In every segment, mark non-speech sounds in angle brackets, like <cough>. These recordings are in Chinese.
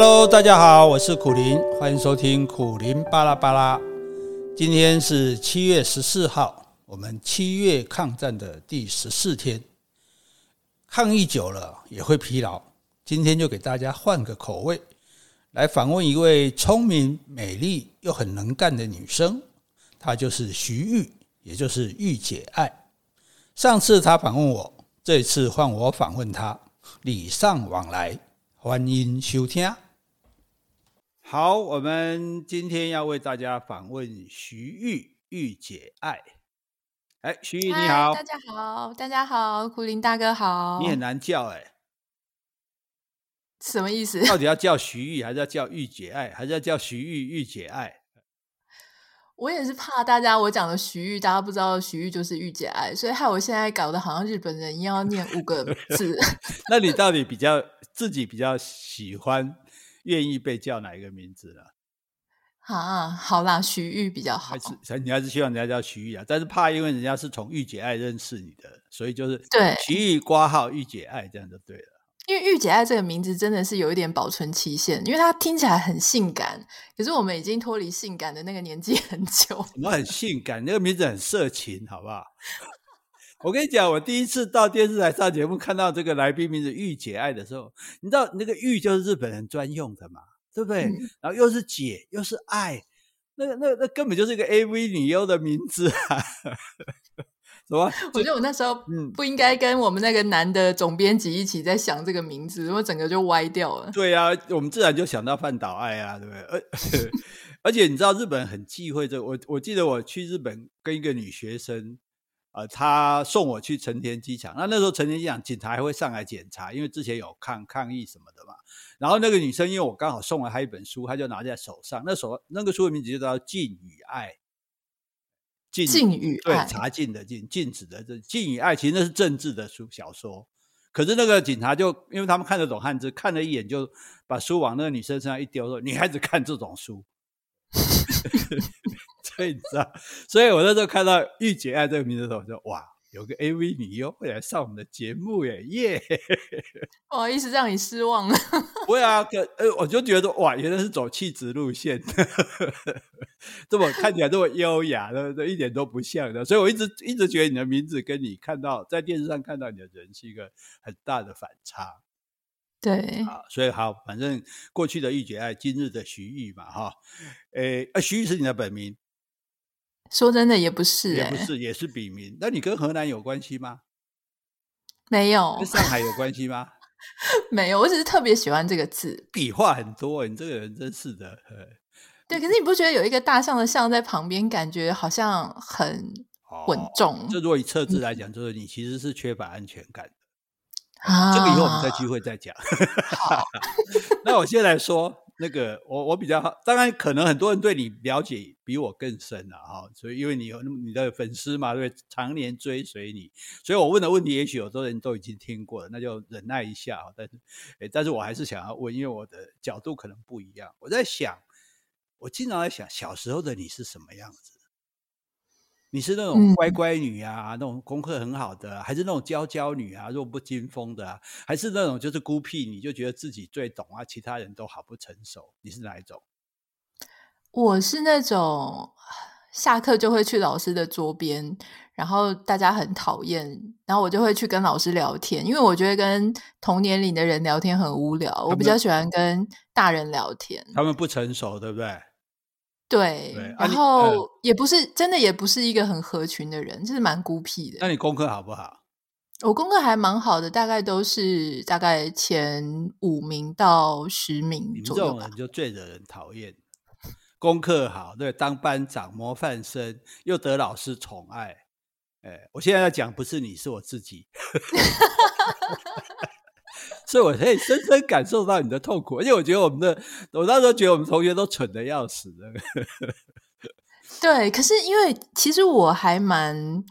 Hello，大家好，我是苦苓，欢迎收听苦苓巴拉巴拉。今天是七月十四号，我们七月抗战的第十四天。抗疫久了也会疲劳，今天就给大家换个口味，来访问一位聪明、美丽又很能干的女生，她就是徐玉，也就是玉姐爱。上次她访问我，这次换我访问她，礼尚往来，欢迎收听。好，我们今天要为大家访问徐玉玉姐爱。哎，徐玉你好，大家好，大家好，胡林大哥好。你很难叫哎，什么意思？到底要叫徐玉，还是要叫玉姐爱，还是要叫徐玉玉姐爱？我也是怕大家我讲的徐玉，大家不知道徐玉就是玉姐爱，所以害我现在搞得好像日本人一样要念五个字。<laughs> 那你到底比较自己比较喜欢？愿意被叫哪一个名字了？啊，好啦，徐玉比较好。还是你还是希望人家叫徐玉啊？但是怕因为人家是从御姐爱认识你的，所以就是对徐玉挂号御姐爱这样就对了。因为御姐爱这个名字真的是有一点保存期限，因为它听起来很性感，可是我们已经脱离性感的那个年纪很久。什么很性感？那个名字很色情，好不好？我跟你讲，我第一次到电视台上节目，看到这个来宾名字“御姐爱”的时候，你知道那个“御”就是日本人专用的嘛，对不对？嗯、然后又是“姐”又是“爱”，那个、那个、那根本就是一个 AV 女优的名字啊！<laughs> 什么？我觉得我那时候不应该跟我们那个男的总编辑一起在想这个名字，因为整个就歪掉了。对啊，我们自然就想到饭岛爱啊，对不对？而 <laughs> 而且你知道日本人很忌讳这个，我我记得我去日本跟一个女学生。呃，他送我去成田机场，那那时候成田机场警察还会上来检查，因为之前有抗抗议什么的嘛。然后那个女生，因为我刚好送了她一本书，她就拿在手上。那手那个书的名字就叫《禁与爱》，禁禁与爱，对，查禁的禁，禁止的这禁与爱，其实那是政治的书小说。可是那个警察就因为他们看得懂汉字，看了一眼就把书往那个女生身上一丢，说：“女孩子看这种书。” <laughs> 所以你知道，所以我那时候看到“御姐爱”这个名字的时候，我说：“哇，有个 AV 女优会来上我们的节目耶！”耶，不 <laughs> 好意思让你失望了。不会啊，可呃，我就觉得哇，原来是走气质路线，<laughs> 这么看起来这么优雅的，这一点都不像的。所以我一直一直觉得你的名字跟你看到在电视上看到你的人是一个很大的反差。对啊，所以好，反正过去的玉姐爱，今日的徐玉嘛，哈，诶，啊，徐玉是你的本名。说真的也不是、欸，也不是，也是笔名。那你跟河南有关系吗？没有。跟上海有关系吗？<laughs> 没有，我只是特别喜欢这个字。笔画很多，你这个人真是的。对，可是你不觉得有一个大象的象在旁边，感觉好像很稳重？这、哦、如果以测字来讲，就是你其实是缺乏安全感的。啊，这个以后我们再聚会再讲。好，<laughs> 那我现在来说。那个我我比较好，当然可能很多人对你了解比我更深了哈，所以因为你有你的粉丝嘛，对，常年追随你，所以我问的问题也许有多人都已经听过了，那就忍耐一下。但是，诶，但是我还是想要问，因为我的角度可能不一样。我在想，我经常在想，小时候的你是什么样子？你是那种乖乖女啊，嗯、那种功课很好的、啊，还是那种娇娇女啊，弱不禁风的啊，还是那种就是孤僻，你就觉得自己最懂啊，其他人都好不成熟？你是哪一种？我是那种下课就会去老师的桌边，然后大家很讨厌，然后我就会去跟老师聊天，因为我觉得跟同年龄的人聊天很无聊，我比较喜欢跟大人聊天。他们不成熟，对不对？对，对然后也不是、真的，也不是一个很合群的人，就是蛮孤僻的。那你功课好不好？我功课还蛮好的，大概都是大概前五名到十名左右。你这种人就最惹人讨厌。功课好，对，当班长模范生，又得老师宠爱。哎，我现在要讲不是你，是我自己。<laughs> 所以我可以深深感受到你的痛苦，而且我觉得我们的，我那时候觉得我们同学都蠢的要死的。<laughs> 对，可是因为其实我还蛮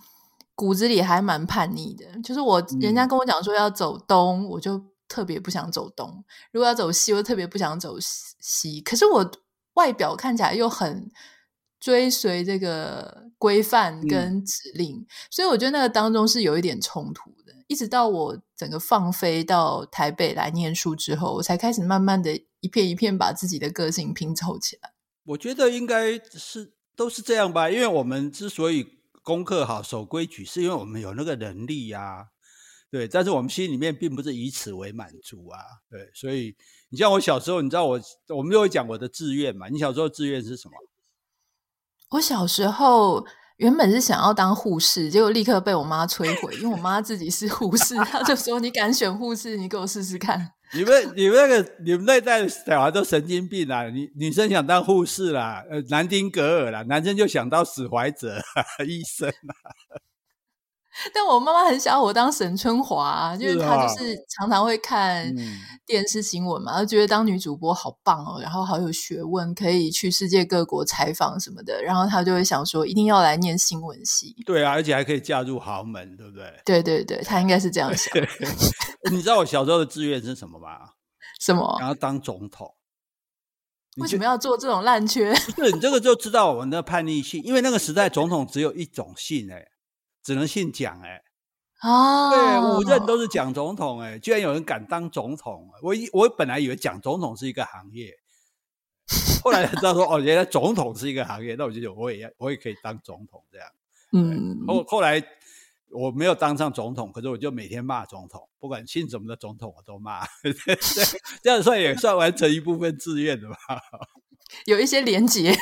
骨子里还蛮叛逆的，就是我人家跟我讲说要走东，嗯、我就特别不想走东；如果要走西，我就特别不想走西。可是我外表看起来又很追随这个规范跟指令，嗯、所以我觉得那个当中是有一点冲突的。一直到我整个放飞到台北来念书之后，我才开始慢慢的一片一片把自己的个性拼凑起来。我觉得应该是都是这样吧，因为我们之所以功课好、守规矩，是因为我们有那个能力呀、啊。对，但是我们心里面并不是以此为满足啊。对，所以你像我小时候，你知道我我们就会讲我的志愿嘛？你小时候志愿是什么？我小时候原本是想要当护士，结果立刻被我妈摧毁，因为我妈自己是护士，她就说：“你敢选护士，你给我试试看。”你们、你们那个、你们那代小孩都神经病啦！女女生想当护士啦，呃，南丁格尔啦，男生就想到史怀哲 <laughs> 医生啦。但我妈妈很想我当沈春华，就是她就是常常会看电视新闻嘛，她、嗯、觉得当女主播好棒哦，然后好有学问，可以去世界各国采访什么的，然后她就会想说一定要来念新闻系。对啊，而且还可以嫁入豪门，对不对？对对对，她应该是这样想。你知道我小时候的志愿是什么吗？<laughs> 什么？然后当总统。为什么要做这种烂 <laughs> 缺？不是，你这个就知道我们的叛逆性，因为那个时代总统只有一种姓哎。只能姓蒋哎、欸，哦，对，五任都是蒋总统哎、欸，居然有人敢当总统，我以我本来以为蒋总统是一个行业，后来才知道说哦，原来总统是一个行业，那我就觉得我也要，我也可以当总统这样，嗯，后后来我没有当上总统，可是我就每天骂总统，不管姓什么的总统我都骂，<laughs> <laughs> 这样算也算完成一部分志愿的吧，<laughs> 有一些连结，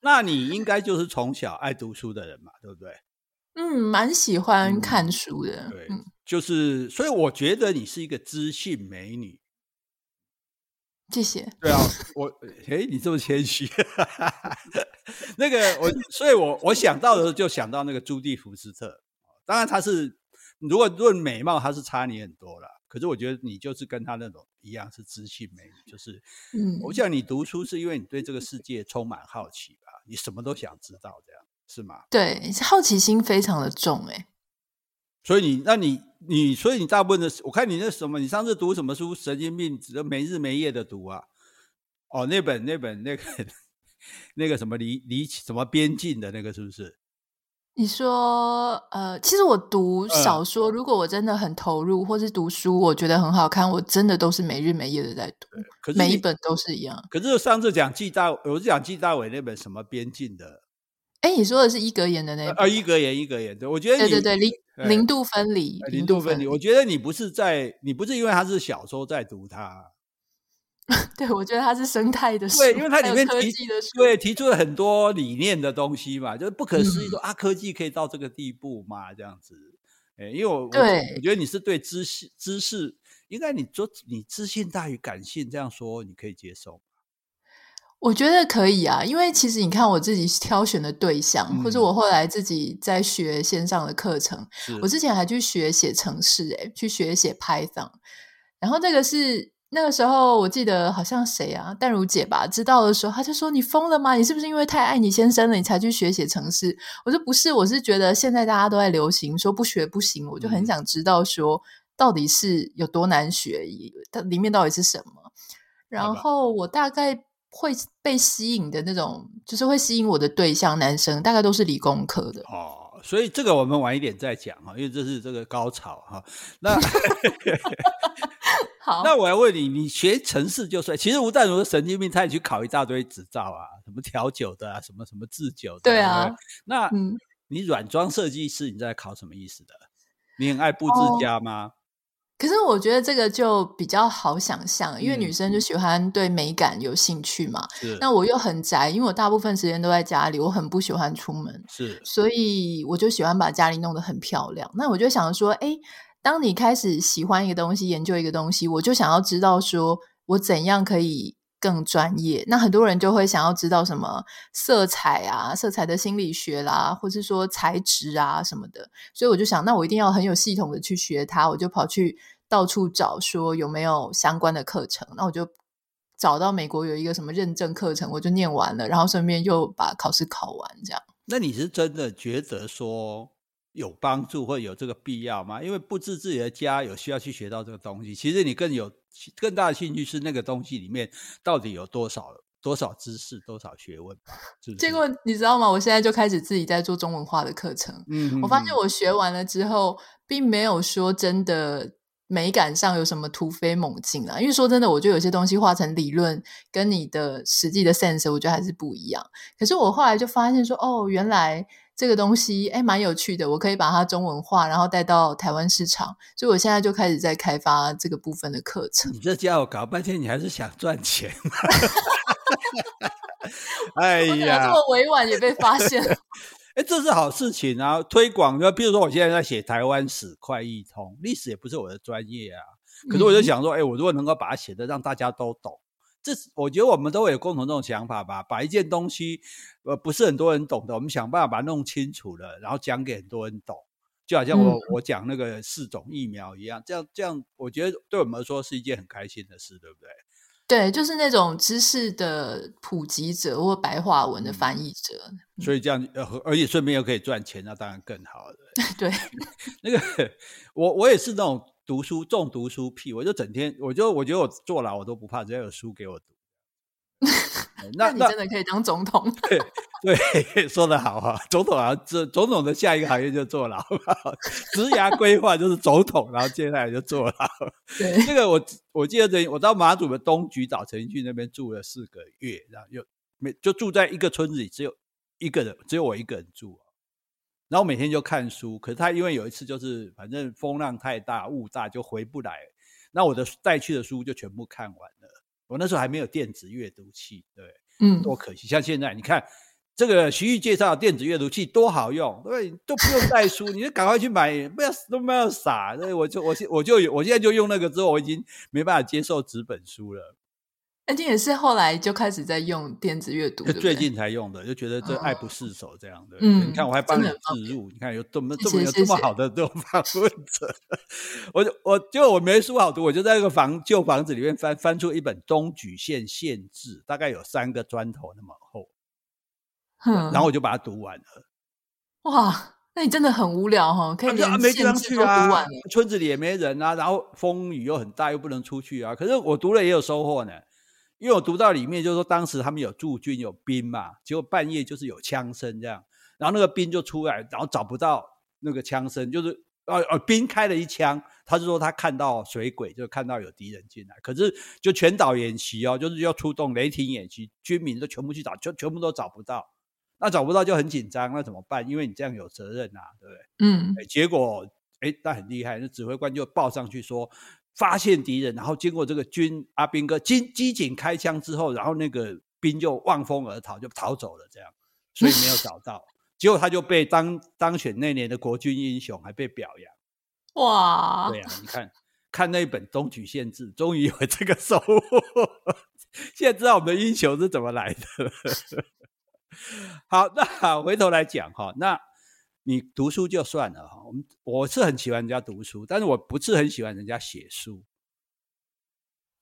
那你应该就是从小爱读书的人嘛，对不对？嗯，蛮喜欢看书的。嗯、对，就是，所以我觉得你是一个知性美女。谢谢。对啊，<laughs> 我，哎，你这么谦虚。<laughs> 那个，我，所以我我想到的时候就想到那个朱蒂福斯特。当然，他是如果论美貌，他是差你很多了。可是我觉得你就是跟他那种一样，是知性美女。就是，嗯，我想你读书是因为你对这个世界充满好奇吧？你什么都想知道，这样。是吗？对，好奇心非常的重哎。所以你，那你，你，所以你大部分的，我看你那什么，你上次读什么书？神经病，只没日没夜的读啊。哦，那本那本那个那个什么离离什么边境的那个是不是？你说，呃，其实我读小说，如果我真的很投入，或是读书，我觉得很好看，我真的都是没日没夜的在读，可是每一本都是一样。可是上次讲纪大，我是讲纪大伟那本什么边境的。哎，你说的是伊格言的那个？啊，伊格言，伊格言，对，我觉得你对对对，零零度分离，零度分离。我觉得你不是在，你不是因为它是小说在读它。<laughs> 对，我觉得它是生态的书，对，因为它里面提对提出了很多理念的东西嘛，就是不可思议说、嗯、啊，科技可以到这个地步嘛，这样子。哎，因为我对我，我觉得你是对知识知识，应该你说你知性大于感性，这样说你可以接受。我觉得可以啊，因为其实你看我自己挑选的对象，嗯、或者我后来自己在学线上的课程，我之前还去学写程式，诶去学写 Python，然后那个是那个时候我记得好像谁啊，淡如姐吧，知道的时候她就说：“你疯了吗？你是不是因为太爱你先生了，你才去学写程式？”我说：“不是，我是觉得现在大家都在流行说不学不行，我就很想知道说到底是有多难学，它里面到底是什么。”然后我大概。会被吸引的那种，就是会吸引我的对象，男生大概都是理工科的哦。所以这个我们晚一点再讲哈，因为这是这个高潮哈。那好，<laughs> 那我要问你，你学城市就算，其实吴淡如的神经病，他也去考一大堆执照啊，什么调酒的啊，什么什么制酒的。对啊。那、嗯、你软装设计师，你在考什么意思的？你很爱布置家吗？哦可是我觉得这个就比较好想象，因为女生就喜欢对美感有兴趣嘛。是。那我又很宅，因为我大部分时间都在家里，我很不喜欢出门。是。所以我就喜欢把家里弄得很漂亮。那我就想说，哎，当你开始喜欢一个东西，研究一个东西，我就想要知道说我怎样可以更专业。那很多人就会想要知道什么色彩啊、色彩的心理学啦，或是说材质啊什么的。所以我就想，那我一定要很有系统的去学它。我就跑去。到处找说有没有相关的课程，那我就找到美国有一个什么认证课程，我就念完了，然后顺便又把考试考完，这样。那你是真的觉得说有帮助或有这个必要吗？因为布置自己的家有需要去学到这个东西，其实你更有更大的兴趣是那个东西里面到底有多少多少知识，多少学问吧。结果你知道吗？我现在就开始自己在做中文化的课程。嗯我发现我学完了之后，并没有说真的美感上有什么突飞猛进啊。因为说真的，我觉得有些东西化成理论，跟你的实际的 sense，我觉得还是不一样。可是我后来就发现说，哦，原来。这个东西哎，蛮有趣的，我可以把它中文化，然后带到台湾市场。所以我现在就开始在开发这个部分的课程。你这家伙搞半天，你还是想赚钱？<laughs> 哎呀，这么委婉也被发现了。哎，这是好事情啊！推广，就比如说我现在在写台湾史快易通，历史也不是我的专业啊。可是我就想说，哎、嗯，我如果能够把它写的让大家都懂。这是我觉得我们都会有共同这种想法吧，把一件东西，呃，不是很多人懂的，我们想办法把它弄清楚了，然后讲给很多人懂，就好像我、嗯、我讲那个四种疫苗一样，这样这样，我觉得对我们来说是一件很开心的事，对不对？对，就是那种知识的普及者或白话文的翻译者，嗯、所以这样，呃，而且顺便又可以赚钱，那当然更好了。<laughs> 对，<laughs> 那个我我也是那种。读书重读书癖，我就整天，我就我觉得我坐牢我都不怕，只要有书给我读。<laughs> 那，那你真的可以当总统？对对，<laughs> 说得好哈，总统啊，这总统的下一个行业就坐牢，<laughs> 职涯规划就是总统，然后接下来就坐牢。对，这个我我记得，我到马祖的东局岛陈俊那边住了四个月，然后又没就住在一个村子里，只有一个人，只有我一个人住。然后每天就看书，可是他因为有一次就是反正风浪太大雾大就回不来，那我的带去的书就全部看完了。我那时候还没有电子阅读器，对，嗯，多可惜。像现在你看这个徐玉介绍的电子阅读器多好用，对，都不用带书，你就赶快去买，不要都不要傻。所以我就我现我就我现在就用那个之后，我已经没办法接受纸本书了。安静也是后来就开始在用电子阅读，最近才用的，就觉得这爱不释手这样的。嗯，你看我还帮你置入，你看有这么这么有这么好的这种访问者，<laughs> 我就我就我没书好读，我就在那个房旧房子里面翻翻出一本《东莒县县志》，大概有三个砖头那么厚，然后我就把它读完了。哇，那你真的很无聊哈，可以连没地方去啊，村子里也没人啊，然后风雨又很大，又不能出去啊。可是我读了也有收获呢。因为我读到里面，就是说当时他们有驻军有兵嘛，结果半夜就是有枪声这样，然后那个兵就出来，然后找不到那个枪声，就是呃呃兵开了一枪，他就说他看到水鬼，就看到有敌人进来，可是就全岛演习哦，就是要出动雷霆演习，军民都全部去找，就全部都找不到，那找不到就很紧张，那怎么办？因为你这样有责任呐、啊，对不对？嗯，结果哎，那很厉害，那指挥官就报上去说。发现敌人，然后经过这个军阿兵哥机机警开枪之后，然后那个兵就望风而逃，就逃走了。这样，所以没有找到。结果他就被当当选那年的国军英雄，还被表扬。哇！对啊，你看看那本《东曲县志》，终于有这个收获。<laughs> 现在知道我们的英雄是怎么来的。<laughs> 好，那回头来讲哈，那。你读书就算了哈，我们我是很喜欢人家读书，但是我不是很喜欢人家写书，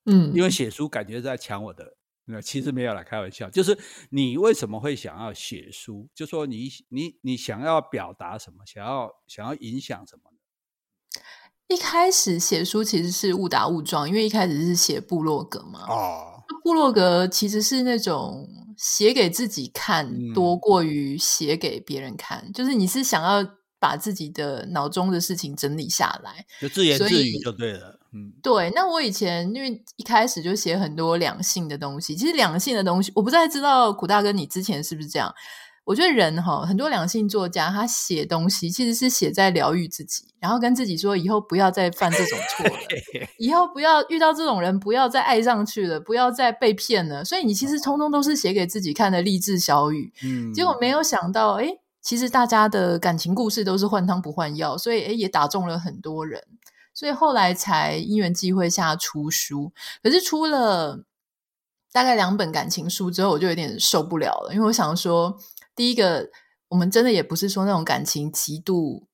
嗯，因为写书感觉在抢我的，那其实没有啦，开玩笑，就是你为什么会想要写书？就说你你你想要表达什么？想要想要影响什么呢？一开始写书其实是误打误撞，因为一开始是写部落格嘛，哦，部落格其实是那种。写给自己看多过于写给别人看，嗯、就是你是想要把自己的脑中的事情整理下来，就自言自语就对了。嗯，对。那我以前因为一开始就写很多两性的东西，其实两性的东西我不太知道，古大哥你之前是不是这样？我觉得人哈，很多两性作家他写东西其实是写在疗愈自己，然后跟自己说以后不要再犯这种错了，<laughs> 以后不要遇到这种人，不要再爱上去了，不要再被骗了。所以你其实通通都是写给自己看的励志小语。嗯，结果没有想到，哎，其实大家的感情故事都是换汤不换药，所以哎也打中了很多人，所以后来才因缘际会下出书。可是出了大概两本感情书之后，我就有点受不了了，因为我想说。第一个，我们真的也不是说那种感情极度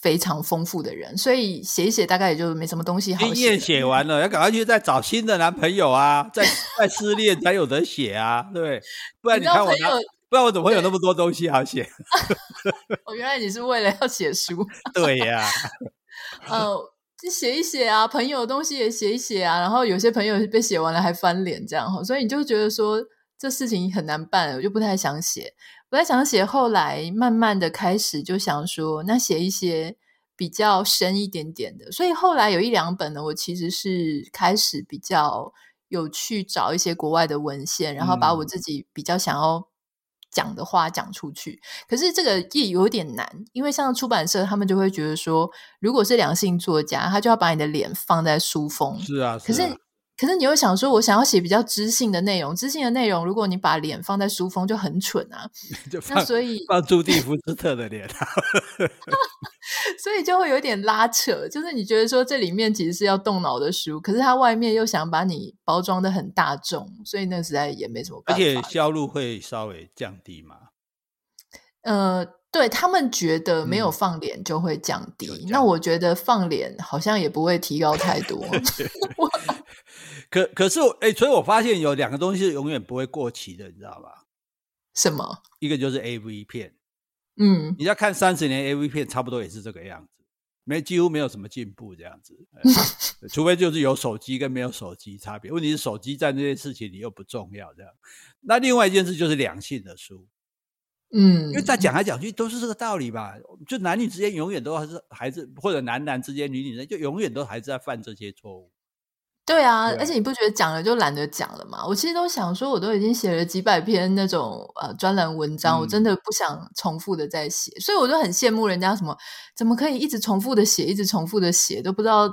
非常丰富的人，所以写一写大概也就没什么东西好写。经验写完了，要赶快去再找新的男朋友啊，再再失恋才有得写啊，对，不然你看我，不然我怎么会有那么多东西好写？<laughs> 我原来你是为了要写书，<laughs> 对呀、啊，呃，就写一写啊，朋友的东西也写一写啊，然后有些朋友被写完了还翻脸这样，所以你就觉得说。这事情很难办，我就不太想写，不太想写。后来慢慢的开始就想说，那写一些比较深一点点的。所以后来有一两本呢，我其实是开始比较有去找一些国外的文献，然后把我自己比较想要讲的话讲出去。可是这个也有点难，因为像出版社他们就会觉得说，如果是良性作家，他就要把你的脸放在书封。是啊，是啊。可是。可是你又想说，我想要写比较知性的内容，知性的内容，如果你把脸放在书封就很蠢啊。<laughs> 就那所以 <laughs> 放朱蒂福斯特的脸，<laughs> 所以就会有点拉扯。就是你觉得说这里面其实是要动脑的书，可是它外面又想把你包装的很大众，所以那实在也没什么办法。而且销路会稍微降低嘛？呃，对他们觉得没有放脸就会降低，嗯、那我觉得放脸好像也不会提高太多。可可是我哎，所以我发现有两个东西是永远不会过期的，你知道吧？什么？一个就是 AV 片，嗯，你要看三十年 AV 片，差不多也是这个样子，没几乎没有什么进步这样子，<laughs> 除非就是有手机跟没有手机差别。问题是手机在这件事情里又不重要这样。那另外一件事就是两性的书，嗯，因为再讲来讲去都是这个道理吧？就男女之间永远都还是还是，或者男男之间、女女之间就永远都还是在犯这些错误。对啊，而且你不觉得讲了就懒得讲了吗？我其实都想说，我都已经写了几百篇那种呃专栏文章，嗯，我真的不想重复的再写，所以我就很羡慕人家什么怎么可以一直重复的写，一直重复的写，都不知道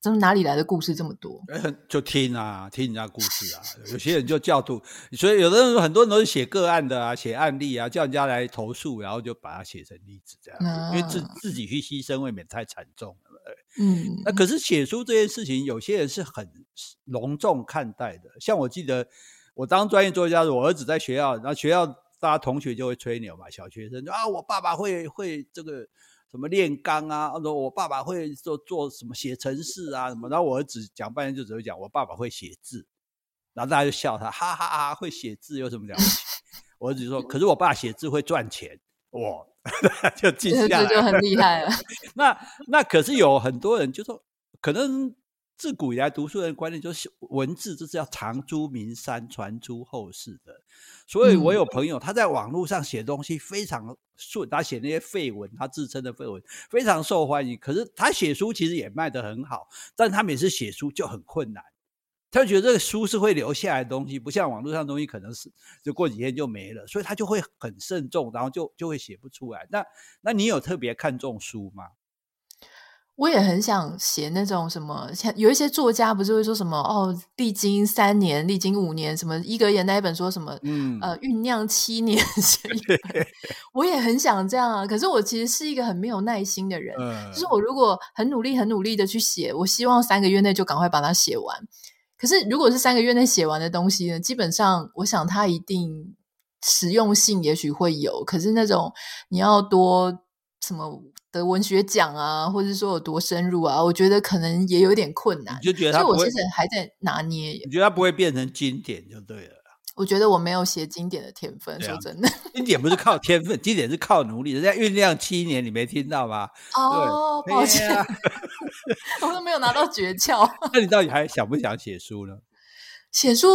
怎么哪里来的故事这么多。就听啊，听人家故事啊，有些人就叫图，所以有的人说很多人都是写个案的啊，写案例啊，叫人家来投诉，然后就把它写成例子这样，啊，因为自自己去牺牲未免太惨重了。嗯，那可是写书这件事情，有些人是很隆重看待的。像我记得，我当专业作家的，我儿子在学校，然后学校大家同学就会吹牛嘛，小学生啊，我爸爸会会这个什么炼钢啊，或者我爸爸会做做什么写程式啊什么。然后我儿子讲半天就只会讲我爸爸会写字，然后大家就笑他，哈哈哈，会写字有什么了不起？<laughs> 我儿子就说，可是我爸写字会赚钱，哇。<laughs> 就记下来，这就很厉害了。<laughs> 那那可是有很多人就说，可能自古以来读书人的观念就是文字就是要藏诸名山，传诸后世的。所以我有朋友他在网络上写东西非常顺，他写那些废文，他自称的废文非常受欢迎。可是他写书其实也卖得很好，但他每次写书就很困难。他觉得这个书是会留下来的东西，不像网络上的东西，可能是就过几天就没了，所以他就会很慎重，然后就就会写不出来。那那你有特别看重书吗？我也很想写那种什么，像有一些作家不是会说什么哦，历经三年，历经五年，什么伊格言那一本说什么，嗯，呃，酝酿七年写一本，<laughs> 我也很想这样啊。可是我其实是一个很没有耐心的人，嗯，就是我如果很努力、很努力的去写，我希望三个月内就赶快把它写完。可是，如果是三个月内写完的东西呢？基本上，我想它一定实用性也许会有。可是那种你要多什么得文学奖啊，或者说有多深入啊，我觉得可能也有点困难。你就觉得它，所以我其实还在拿捏。你觉得它不会变成经典就对了。我觉得我没有写经典的天分，说真的，经典不是靠天分，经典是靠努力。人家酝酿七年，你没听到吗？哦，抱歉，<laughs> 我都没有拿到诀窍。<laughs> 那你到底还想不想写书呢？写书。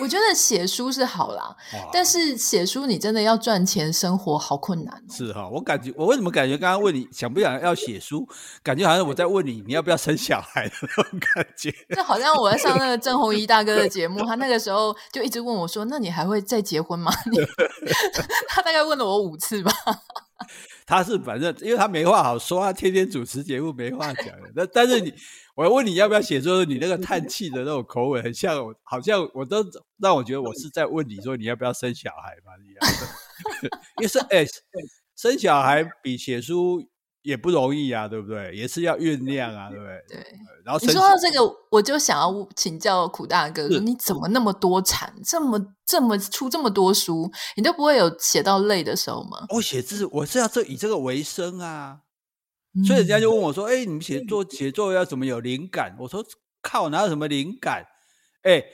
我觉得写书是好啦，<laughs> 但是写书你真的要赚钱生活好困难哦。是哈，我感觉我为什么感觉刚刚问你想不想要写书，感觉好像我在问你你要不要生小孩的那种感觉。就好像我在上那个郑弘仪 <laughs> 大哥的节目，他那个时候就一直问我说：“那你还会再结婚吗？” <laughs> 他大概问了我五次吧。他是反正因为他没话好说，他天天主持节目没话讲的。但但是你。我问你要不要写，作你那个叹气的那种口吻，很像我，好像我都让我觉得我是在问你说你要不要生小孩嘛一样。<laughs> 因为生哎，生小孩比写书也不容易啊，对不对？也是要酝酿啊，对不对？对。然后你说到这个，我就想要请教苦大哥，你怎么那么多产，这么这么出这么多书，你都不会有写到累的时候吗？我写字，我是要这以这个为生啊。所以人家就问我说：“哎、欸，你们写作写作要怎么有灵感？”我说：“靠，哪有什么灵感？哎、欸，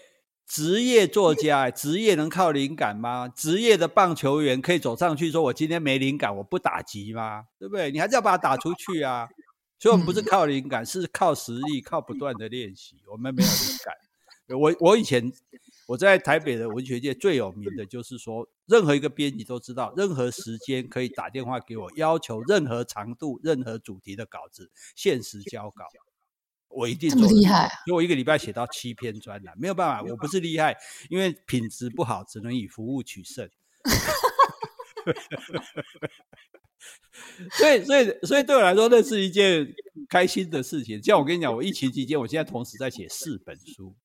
职业作家，职业能靠灵感吗？职业的棒球员可以走上去说：‘我今天没灵感，我不打击吗？’对不对？你还是要把它打出去啊！所以我们不是靠灵感，是靠实力，靠不断的练习。我们没有灵感。<laughs> ”我我以前我在台北的文学界最有名的就是说，任何一个编辑都知道，任何时间可以打电话给我，要求任何长度、任何主题的稿子，限时交稿。我一定这么厉害，所以我一个礼拜写到七篇专栏，没有办法，我不是厉害，因为品质不好，只能以服务取胜。<laughs> 所以，所以，所以对我来说，那是一件开心的事情。像我跟你讲，我疫情期间，我现在同时在写四本书。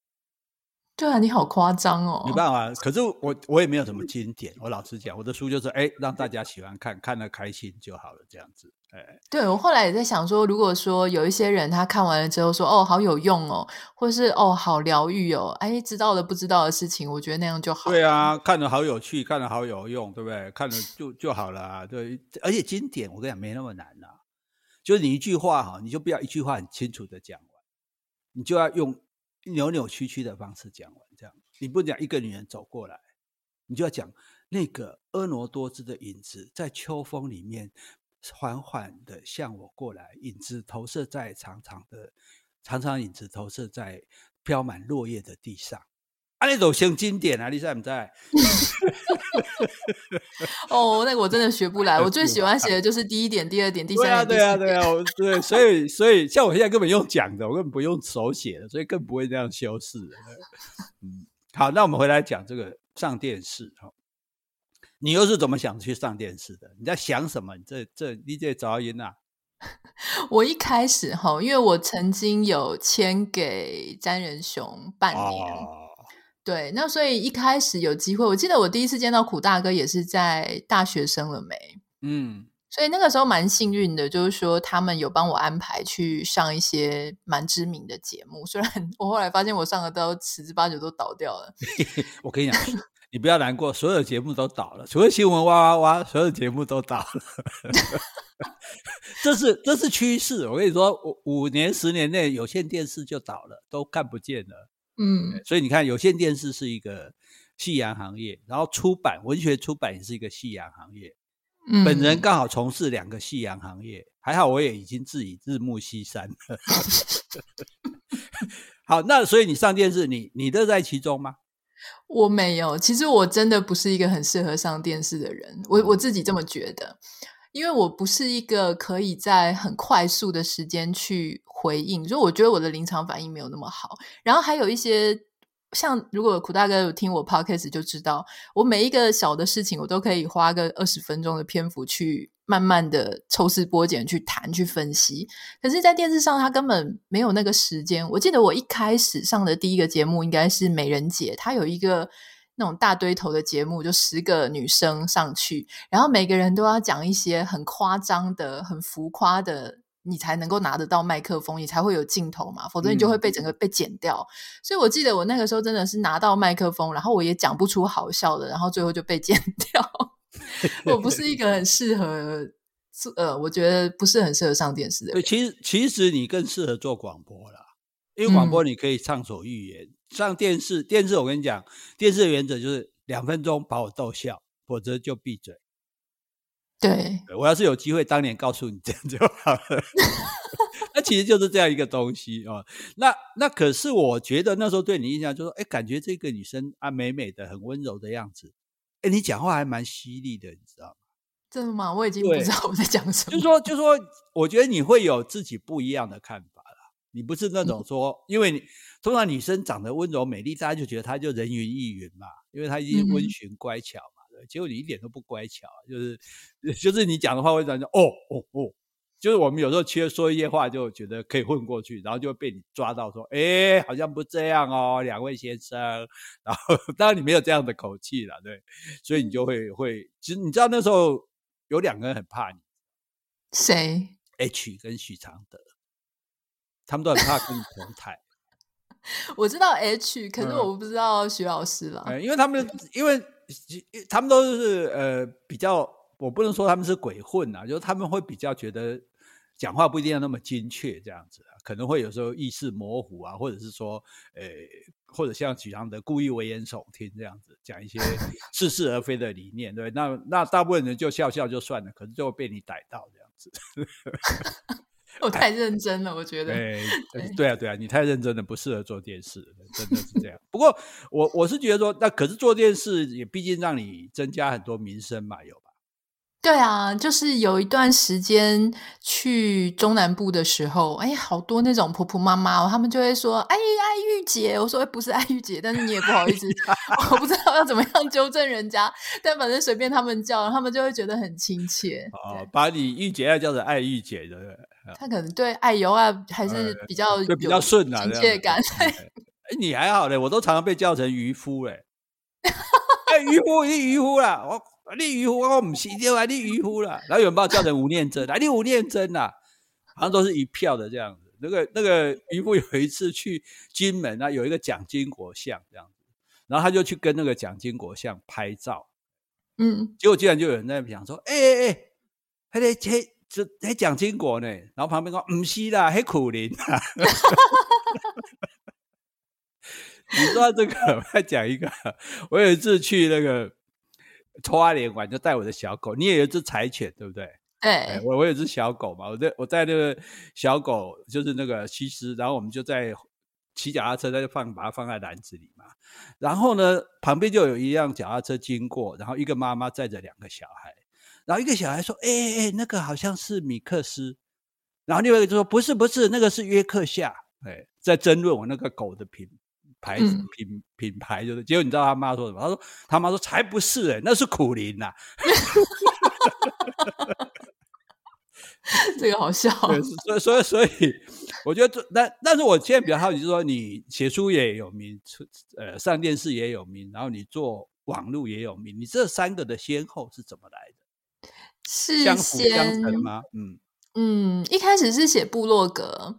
对啊，你好夸张哦！没办法，可是我我也没有什么经典。我老实讲，我的书就是哎，让大家喜欢看，看得开心就好了，这样子。哎，对，我后来也在想说，如果说有一些人他看完了之后说哦，好有用哦，或是哦，好疗愈哦，哎，知道了不知道的事情，我觉得那样就好。对啊，看得好有趣，看得好有用，对不对？看了就就好了啊。对，而且经典，我跟你讲，没那么难啊。就是你一句话哈，你就不要一句话很清楚的讲完，你就要用。扭扭曲曲的方式讲完，这样你不讲一个女人走过来，你就要讲那个婀娜多姿的影子在秋风里面缓缓的向我过来，影子投射在长长的长长影子投射在飘满落叶的地上。啊，那种像经典啊，你在不在？<laughs> 哦，那个我真的学不来。我最喜欢写的就是第一点、第二点、第三点。对啊，对啊，对啊，对。所以，所以像我现在根本用讲的，我根本不用手写的，所以更不会这样修饰。嗯，好，那我们回来讲这个上电视哈。你又是怎么想去上电视的？你在想什么？你这这你这噪音啊？<laughs> 我一开始哈，因为我曾经有签给詹仁雄半年。哦对，那所以一开始有机会，我记得我第一次见到苦大哥也是在大学生了没，嗯，所以那个时候蛮幸运的，就是说他们有帮我安排去上一些蛮知名的节目，虽然我后来发现我上的都十之八九都倒掉了。<laughs> 我跟你讲，你不要难过，所有节目都倒了，除了新闻哇哇哇，所有节目都倒了，<laughs> 这是这是趋势。我跟你说，五五年十年内有线电视就倒了，都看不见了。嗯，所以你看，有线电视是一个夕阳行业，然后出版文学出版也是一个夕阳行业。嗯，本人刚好从事两个夕阳行业，还好我也已经自己日暮西山了。<laughs> 好，那所以你上电视，你你乐在其中吗？我没有，其实我真的不是一个很适合上电视的人，我我自己这么觉得。因为我不是一个可以在很快速的时间去回应，所以我觉得我的临场反应没有那么好。然后还有一些像，如果苦大哥有听我 podcast 就知道，我每一个小的事情，我都可以花个二十分钟的篇幅去慢慢的抽丝剥茧去谈去分析。可是，在电视上，他根本没有那个时间。我记得我一开始上的第一个节目应该是美人节，他有一个。那种大堆头的节目，就十个女生上去，然后每个人都要讲一些很夸张的、很浮夸的，你才能够拿得到麦克风，你才会有镜头嘛，否则你就会被整个被剪掉。嗯、所以我记得我那个时候真的是拿到麦克风，然后我也讲不出好笑的，然后最后就被剪 <laughs> 掉。<laughs> 我不是一个很适合，呃，我觉得不是很适合上电视的。对，其实其实你更适合做广播啦，因为广播你可以畅所欲言。嗯上电视，电视我跟你讲，电视的原则就是两分钟把我逗笑，否则就闭嘴。对，我要是有机会当年告诉你这样就好了。<laughs> 那其实就是这样一个东西哦。那那可是我觉得那时候对你印象就是说，哎，感觉这个女生啊美美的，很温柔的样子。哎，你讲话还蛮犀利的，你知道吗？真的吗？我已经不知道我在讲什么。就是说，就是说，我觉得你会有自己不一样的看法啦。你不是那种说，嗯、因为你。通常女生长得温柔美丽，大家就觉得她就人云亦云嘛，因为她已经温驯乖巧嘛。对，结果你一点都不乖巧，就是 <laughs> 就是你讲的话会让人哦哦哦，就是我们有时候缺说一些话，就觉得可以混过去，然后就会被你抓到说，哎，好像不这样哦，两位先生。<laughs> 然后当然你没有这样的口气了，对，所以你就会会，其实你知道那时候有两个人很怕你，谁？H 跟许常德，他们都很怕跟你同台。我知道 H，可是我不知道徐老师了。嗯，因为他们，因为他们都是呃比较，我不能说他们是鬼混啊，就是他们会比较觉得讲话不一定要那么精确这样子啊，可能会有时候意识模糊啊，或者是说，呃，或者像许常德故意危言耸听这样子讲一些 <laughs> 似是而非的理念，对，那那大部分人就笑笑就算了，可是就会被你逮到这样子。<laughs> 我太认真了，我觉得。对对啊，对啊，你太认真了，不适合做电视，真的是这样。不过我我是觉得说，那可是做电视也毕竟让你增加很多名声嘛，有吧。对啊，就是有一段时间去中南部的时候，哎，好多那种婆婆妈妈哦，他们就会说：“哎，爱玉姐。”我说：“哎，不是爱玉姐。”但是你也不好意思，我不知道要怎么样纠正人家，但反正随便他们叫，他们就会觉得很亲切。哦，把你玉姐爱叫成爱玉姐的，他可能对爱油啊还是比较有比较顺啊，亲切感。哎，你还好嘞，我都常常被叫成渔夫嘞。哎，渔夫，你渔夫啦，我。你渔夫，我唔是叫啊！你渔夫啦，然后有人把我叫成吴念真啊！你吴念真呐，好像都是一票的这样子。那个那个渔夫有一次去金门啊，有一个蒋经国像这样子，然后他就去跟那个蒋经国像拍照，嗯，结果竟然就有人在那讲说：“哎哎哎，还得还这还蒋经国呢。”然后旁边说：“唔是啦，还苦苓。<laughs> ”你说这个，我再讲一个，我有一次去那个。抽阿联玩就带我的小狗，你也有一只柴犬，对不对？对，欸、我我有只小狗嘛，我在我在那个小狗就是那个西施，然后我们就在骑脚踏车，在放把它放在篮子里嘛。然后呢，旁边就有一辆脚踏车经过，然后一个妈妈载着两个小孩，然后一个小孩说：“哎哎哎，那个好像是米克斯。”然后另外一个就说：“不是不是，那个是约克夏。”哎，在争论我那个狗的品。牌子品品牌就是，结果你知道他妈说什么？他说他妈说才不是哎、欸，那是苦苓呐。<laughs> 这个好笑。所以所以所以，我觉得这但但是我现在比较好奇，就是说你写书也有名，呃，上电视也有名，然后你做网络也有名，你这三个的先后是怎么来的？是相辅相成吗？嗯嗯，一开始是写部落格。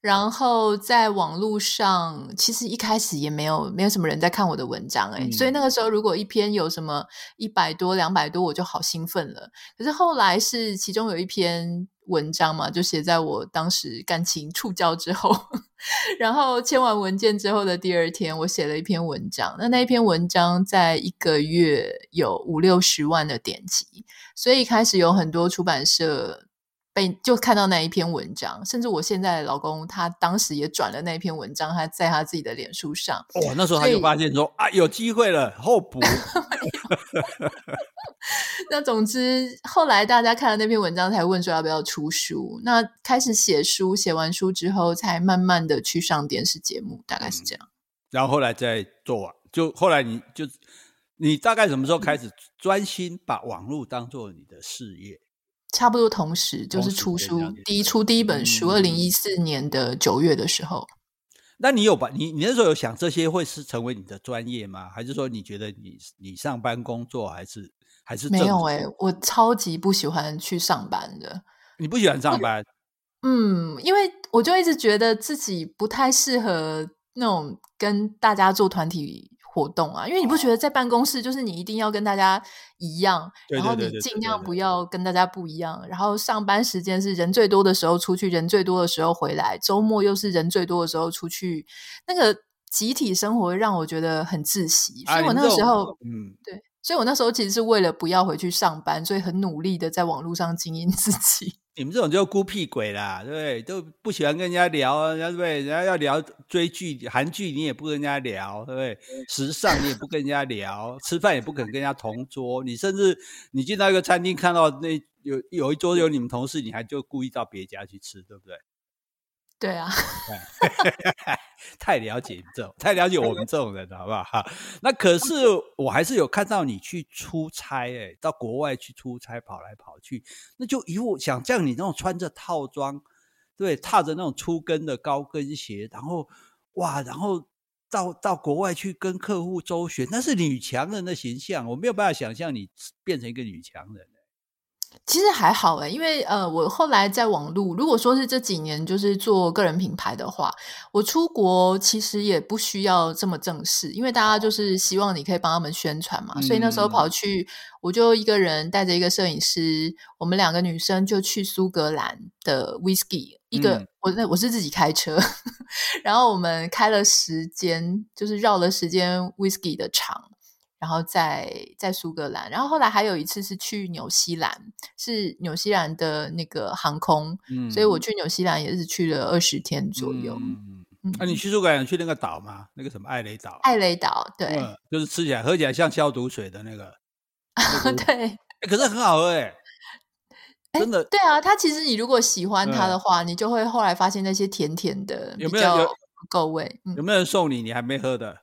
然后在网络上，其实一开始也没有没有什么人在看我的文章，诶，所以那个时候如果一篇有什么一百多、两百多，我就好兴奋了。可是后来是其中有一篇文章嘛，就写在我当时感情触礁之后，<laughs> 然后签完文件之后的第二天，我写了一篇文章。那那一篇文章在一个月有五六十万的点击，所以开始有很多出版社。被就看到那一篇文章，甚至我现在的老公他当时也转了那一篇文章，他在他自己的脸书上。哦，那时候他就发现说啊，有机会了，候补。<laughs> 那总之，后来大家看了那篇文章，才问说要不要出书。那开始写书，写完书之后，才慢慢的去上电视节目，大概是这样。嗯、然后后来再做完，就后来你就你大概什么时候开始专心把网络当做你的事业？差不多同时，就是出书，第一出第一本书，二零一四年的九月的时候。那你有把你你那时候有想这些会是成为你的专业吗？还是说你觉得你你上班工作还是还是没有、欸？哎，我超级不喜欢去上班的。你不喜欢上班？嗯，因为我就一直觉得自己不太适合那种跟大家做团体活动啊，因为你不觉得在办公室就是你一定要跟大家一样，然后你尽量不要跟大家不一样，然后上班时间是人最多的时候出去，人最多的时候回来，周末又是人最多的时候出去，那个集体生活让我觉得很窒息，所以我那个时候，嗯，对，所以我那时候其实是为了不要回去上班，所以很努力的在网络上经营自己。你们这种就孤僻鬼啦，对不对？都不喜欢跟人家聊，人家对不对？人家要聊追剧、韩剧，你也不跟人家聊，对不对？时尚你也不跟人家聊，吃饭也不肯跟人家同桌。你甚至你进到一个餐厅，看到那有有一桌有你们同事，你还就故意到别家去吃，对不对？对啊，<laughs> <laughs> 太了解这种，太了解我们这种人了，好不好？<laughs> 那可是我还是有看到你去出差，哎，到国外去出差，跑来跑去，那就以我想像你那种穿着套装，对，踏着那种粗跟的高跟鞋，然后哇，然后到到国外去跟客户周旋，那是女强人的形象，我没有办法想象你变成一个女强人。其实还好诶，因为呃，我后来在网络，如果说是这几年就是做个人品牌的话，我出国其实也不需要这么正式，因为大家就是希望你可以帮他们宣传嘛，嗯、所以那时候跑去，我就一个人带着一个摄影师，我们两个女生就去苏格兰的 Whisky，一个、嗯、我那我是自己开车，<laughs> 然后我们开了时间，就是绕了时间 Whisky 的厂。然后在在苏格兰，然后后来还有一次是去纽西兰，是纽西兰的那个航空，嗯，所以我去纽西兰也是去了二十天左右。嗯，那、嗯啊、你去苏格兰去那个岛吗？那个什么艾雷岛？艾雷岛，对、嗯，就是吃起来喝起来像消毒水的那个，<laughs> 那个、对、欸，可是很好喝哎。真的、欸，对啊，它其实你如果喜欢它的话、嗯，你就会后来发现那些甜甜的有没有有够味、嗯。有没有人送你？你还没喝的？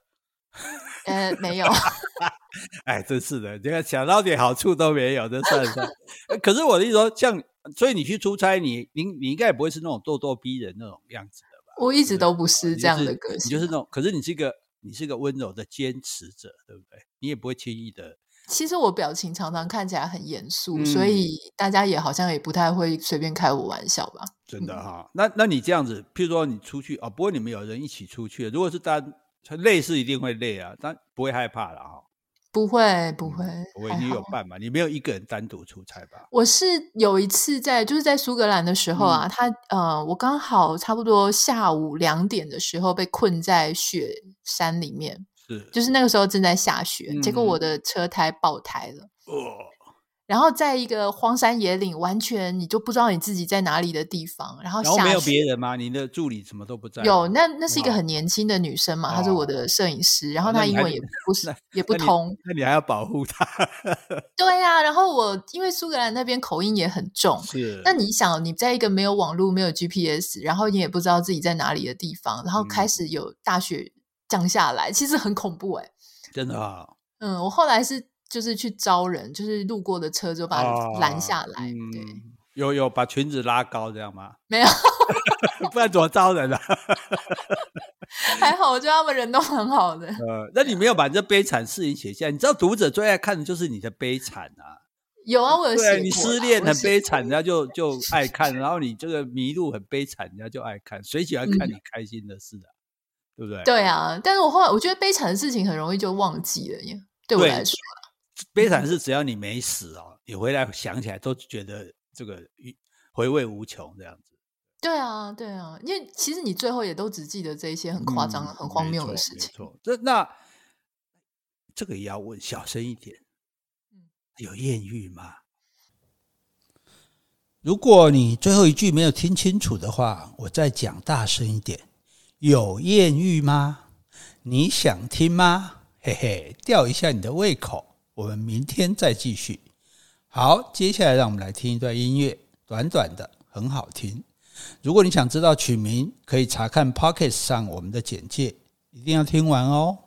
呃，没有。<laughs> 哎，真是的，这个想到点好处都没有，这算是。<laughs> 可是我的意思说，像所以你去出差，你你你应该也不会是那种咄咄逼人那种样子的吧？我一直都不是这样的个性，你、就是、你就是那种。可是你是一个你是一个温柔的坚持者，对不对？你也不会轻易的。其实我表情常常看起来很严肃、嗯，所以大家也好像也不太会随便开我玩笑吧？真的哈、哦嗯，那那你这样子，譬如说你出去哦，不过你们有人一起出去，如果是单累是一定会累啊，但不会害怕了哈、哦。不会不会、嗯、不会，你有伴嘛？你没有一个人单独出差吧？我是有一次在就是在苏格兰的时候啊，嗯、他呃，我刚好差不多下午两点的时候被困在雪山里面。是，就是那个时候正在下雪，嗯、结果我的车胎爆胎了。哦，然后在一个荒山野岭，完全你就不知道你自己在哪里的地方，然后下雪，然后没有别人吗？你的助理什么都不在？有，那那是一个很年轻的女生嘛，哦、她是我的摄影师，然后她英文也不是也不通那，那你还要保护她？对呀、啊，然后我因为苏格兰那边口音也很重，是。那你想，你在一个没有网络、没有 GPS，然后你也不知道自己在哪里的地方，然后开始有大雪。嗯降下来，其实很恐怖哎、欸，真的啊。嗯，我后来是就是去招人，就是路过的车就把它拦下来。哦、对，有有把裙子拉高这样吗？<laughs> 没有，不然怎么招人啊？<laughs> 还好，我觉得他们人都很好的。呃，那你没有把这悲惨事情写下来？你知道读者最爱看的就是你的悲惨啊。有啊，我有写。你失恋很悲惨，人家就就爱看；然后你这个迷路很悲惨，人家就爱看。谁喜欢看你开心的事啊？嗯对不对？对啊，但是我后来我觉得悲惨的事情很容易就忘记了耶。对我来说，悲惨是只要你没死哦，你回来想起来都觉得这个回味无穷这样子。对啊，对啊，因为其实你最后也都只记得这一些很夸张、嗯、很荒谬的事情。没错，这那这个也要问小声一点。有艳遇吗？如果你最后一句没有听清楚的话，我再讲大声一点。有艳遇吗？你想听吗？嘿嘿，吊一下你的胃口。我们明天再继续。好，接下来让我们来听一段音乐，短短的，很好听。如果你想知道曲名，可以查看 Pocket 上我们的简介，一定要听完哦。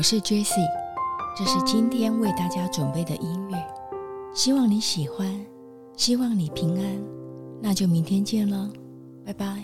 我是 Jessie，这是今天为大家准备的音乐，希望你喜欢，希望你平安，那就明天见了，拜拜。